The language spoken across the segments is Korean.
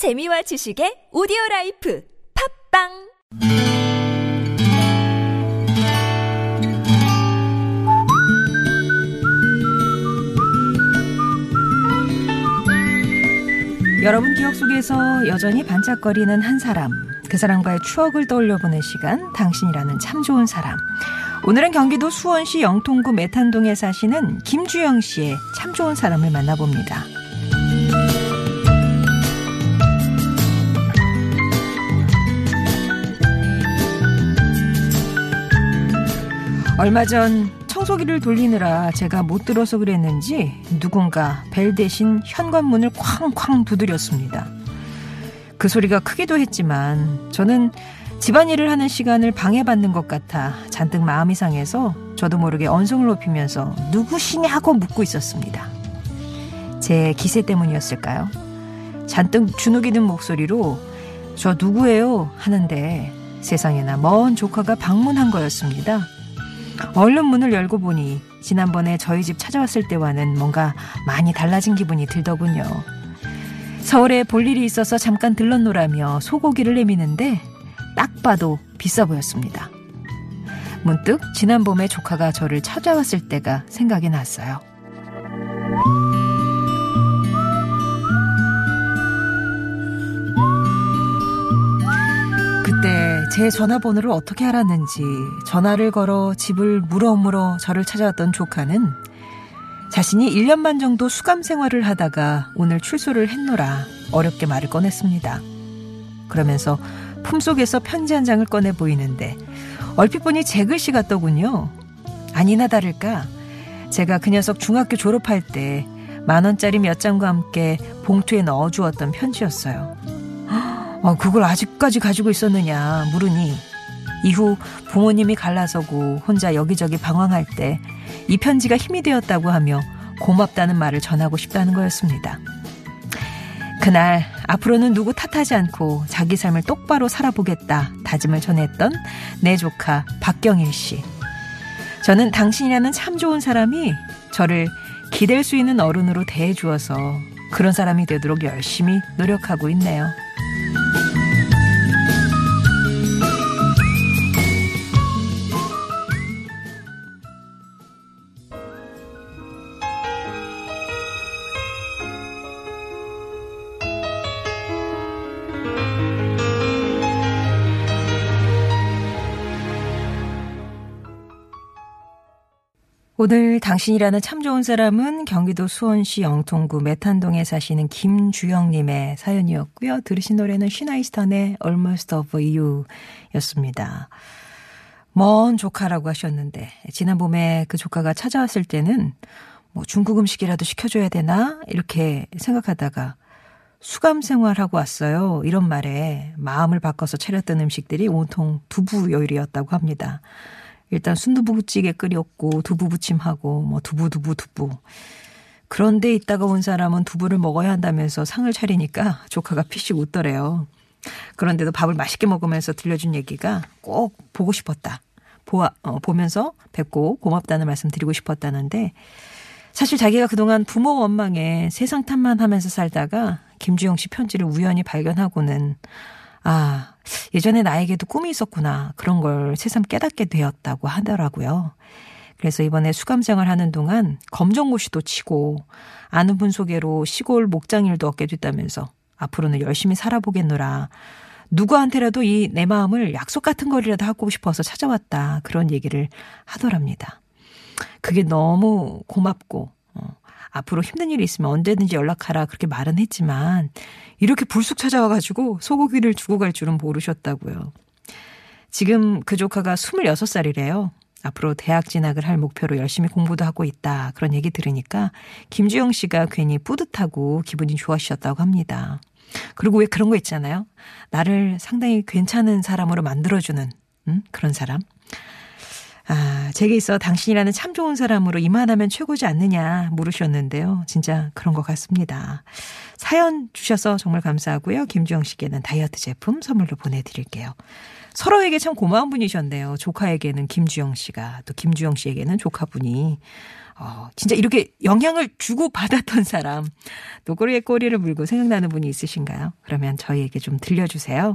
재미와 지식의 오디오 라이프 팟빵 여러분 기억 속에서 여전히 반짝거리는 한 사람, 그 사람과의 추억을 떠올려보는 시간, 당신이라는 참 좋은 사람. 오늘은 경기도 수원시 영통구 매탄동에 사시는 김주영 씨의 참 좋은 사람을 만나봅니다. 얼마 전 청소기를 돌리느라 제가 못 들어서 그랬는지 누군가 벨 대신 현관문을 쾅쾅 두드렸습니다. 그 소리가 크기도 했지만 저는 집안일을 하는 시간을 방해받는 것 같아 잔뜩 마음이 상해서 저도 모르게 언성을 높이면서 누구시냐고 묻고 있었습니다. 제 기세 때문이었을까요? 잔뜩 주눅이 든 목소리로 저 누구예요? 하는데 세상에나 먼 조카가 방문한 거였습니다. 얼른 문을 열고 보니 지난번에 저희 집 찾아왔을 때와는 뭔가 많이 달라진 기분이 들더군요. 서울에 볼 일이 있어서 잠깐 들렀노라며 소고기를 내미는데 딱 봐도 비싸 보였습니다. 문득 지난 봄에 조카가 저를 찾아왔을 때가 생각이 났어요. 제 전화번호를 어떻게 알았는지 전화를 걸어 집을 물어물어 저를 찾아왔던 조카는 자신이 1년 반 정도 수감 생활을 하다가 오늘 출소를 했노라 어렵게 말을 꺼냈습니다. 그러면서 품속에서 편지 한 장을 꺼내 보이는데 얼핏 보니 제 글씨 같더군요. 아니나 다를까 제가 그 녀석 중학교 졸업할 때 만 원짜리 몇 장과 함께 봉투에 넣어 주었던 편지였어요. 어, 그걸 아직까지 가지고 있었느냐 물으니 이후 부모님이 갈라서고 혼자 여기저기 방황할 때 이 편지가 힘이 되었다고 하며 고맙다는 말을 전하고 싶다는 거였습니다. 그날 앞으로는 누구 탓하지 않고 자기 삶을 똑바로 살아보겠다 다짐을 전했던 내 조카 박경일 씨. 저는 당신이라는 참 좋은 사람이 저를 기댈 수 있는 어른으로 대해주어서 그런 사람이 되도록 열심히 노력하고 있네요. 오늘 당신이라는 참 좋은 사람은 경기도 수원시 영통구 메탄동에 사시는 김주영님의 사연이었고요. 들으신 노래는 시나이스턴의 Almost of You 였습니다. 먼 조카라고 하셨는데, 지난 봄에 그 조카가 찾아왔을 때는 뭐 중국 음식이라도 시켜줘야 되나? 이렇게 생각하다가 수감 생활하고 왔어요. 이런 말에 마음을 바꿔서 차렸던 음식들이 온통 두부 요리였다고 합니다. 일단 순두부찌개 끓였고 두부 부침하고 뭐 두부 두부 두부. 그런데 있다가 온 사람은 두부를 먹어야 한다면서 상을 차리니까 조카가 피식 웃더래요. 그런데도 밥을 맛있게 먹으면서 들려준 얘기가 꼭 보고 싶었다. 보아, 어, 보면서 뵙고 고맙다는 말씀 드리고 싶었다는데 사실 자기가 그동안 부모 원망에 세상 탓만 하면서 살다가 김주영 씨 편지를 우연히 발견하고는 아, 예전에 나에게도 꿈이 있었구나. 그런 걸 새삼 깨닫게 되었다고 하더라고요. 그래서 이번에 수감 생활 하는 동안 검정고시도 치고 아는 분 소개로 시골 목장 일도 얻게 됐다면서 앞으로는 열심히 살아보겠노라. 누구한테라도 이 내 마음을 약속 같은 거리라도 하고 싶어서 찾아왔다. 그런 얘기를 하더랍니다. 그게 너무 고맙고 어, 앞으로 힘든 일이 있으면 언제든지 연락하라 그렇게 말은 했지만 이렇게 불쑥 찾아와가지고 소고기를 주고 갈 줄은 모르셨다고요. 지금 그 조카가 26살이래요. 앞으로 대학 진학을 할 목표로 열심히 공부도 하고 있다. 그런 얘기 들으니까 김주영 씨가 괜히 뿌듯하고 기분이 좋아지셨다고 합니다. 그리고 왜 그런 거 있잖아요. 나를 상당히 괜찮은 사람으로 만들어주는 음? 그런 사람. 아, 제게 있어 당신이라는 참 좋은 사람으로 이만하면 최고지 않느냐 물으셨는데요. 진짜 그런 것 같습니다. 사연 주셔서 정말 감사하고요. 김주영 씨께는 다이어트 제품 선물로 보내드릴게요. 서로에게 참 고마운 분이셨네요. 조카에게는 김주영 씨가 또 김주영 씨에게는 조카분이 어, 진짜 이렇게 영향을 주고 받았던 사람 또 꼬리에 꼬리를 물고 생각나는 분이 있으신가요? 그러면 저희에게 좀 들려주세요.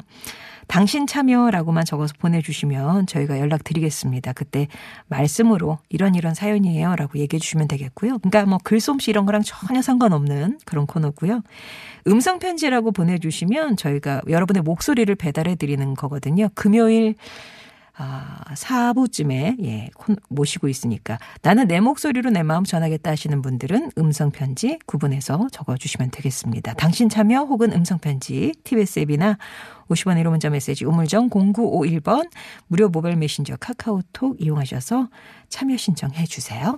당신 참여라고만 적어서 보내주시면 저희가 연락드리겠습니다. 그때 말씀으로 이런 이런 사연이에요 라고 얘기해 주시면 되겠고요. 그러니까 뭐 글솜씨 이런 거랑 전혀 상관없는 그런 코너고요. 음성편지라고 보내주시면 저희가 여러분의 목소리를 배달해 드리는 거거든요. 금요일 아, 4부쯤에, 예, 모시고 있으니까. 나는 내 목소리로 내 마음 전하겠다 하시는 분들은 음성 편지 구분해서 적어 주시면 되겠습니다. 당신 참여 혹은 음성 편지, TBS 앱이나 50원 1호 문자 메시지 우물정 0951번 무료 모바일 메신저 카카오톡 이용하셔서 참여 신청해 주세요.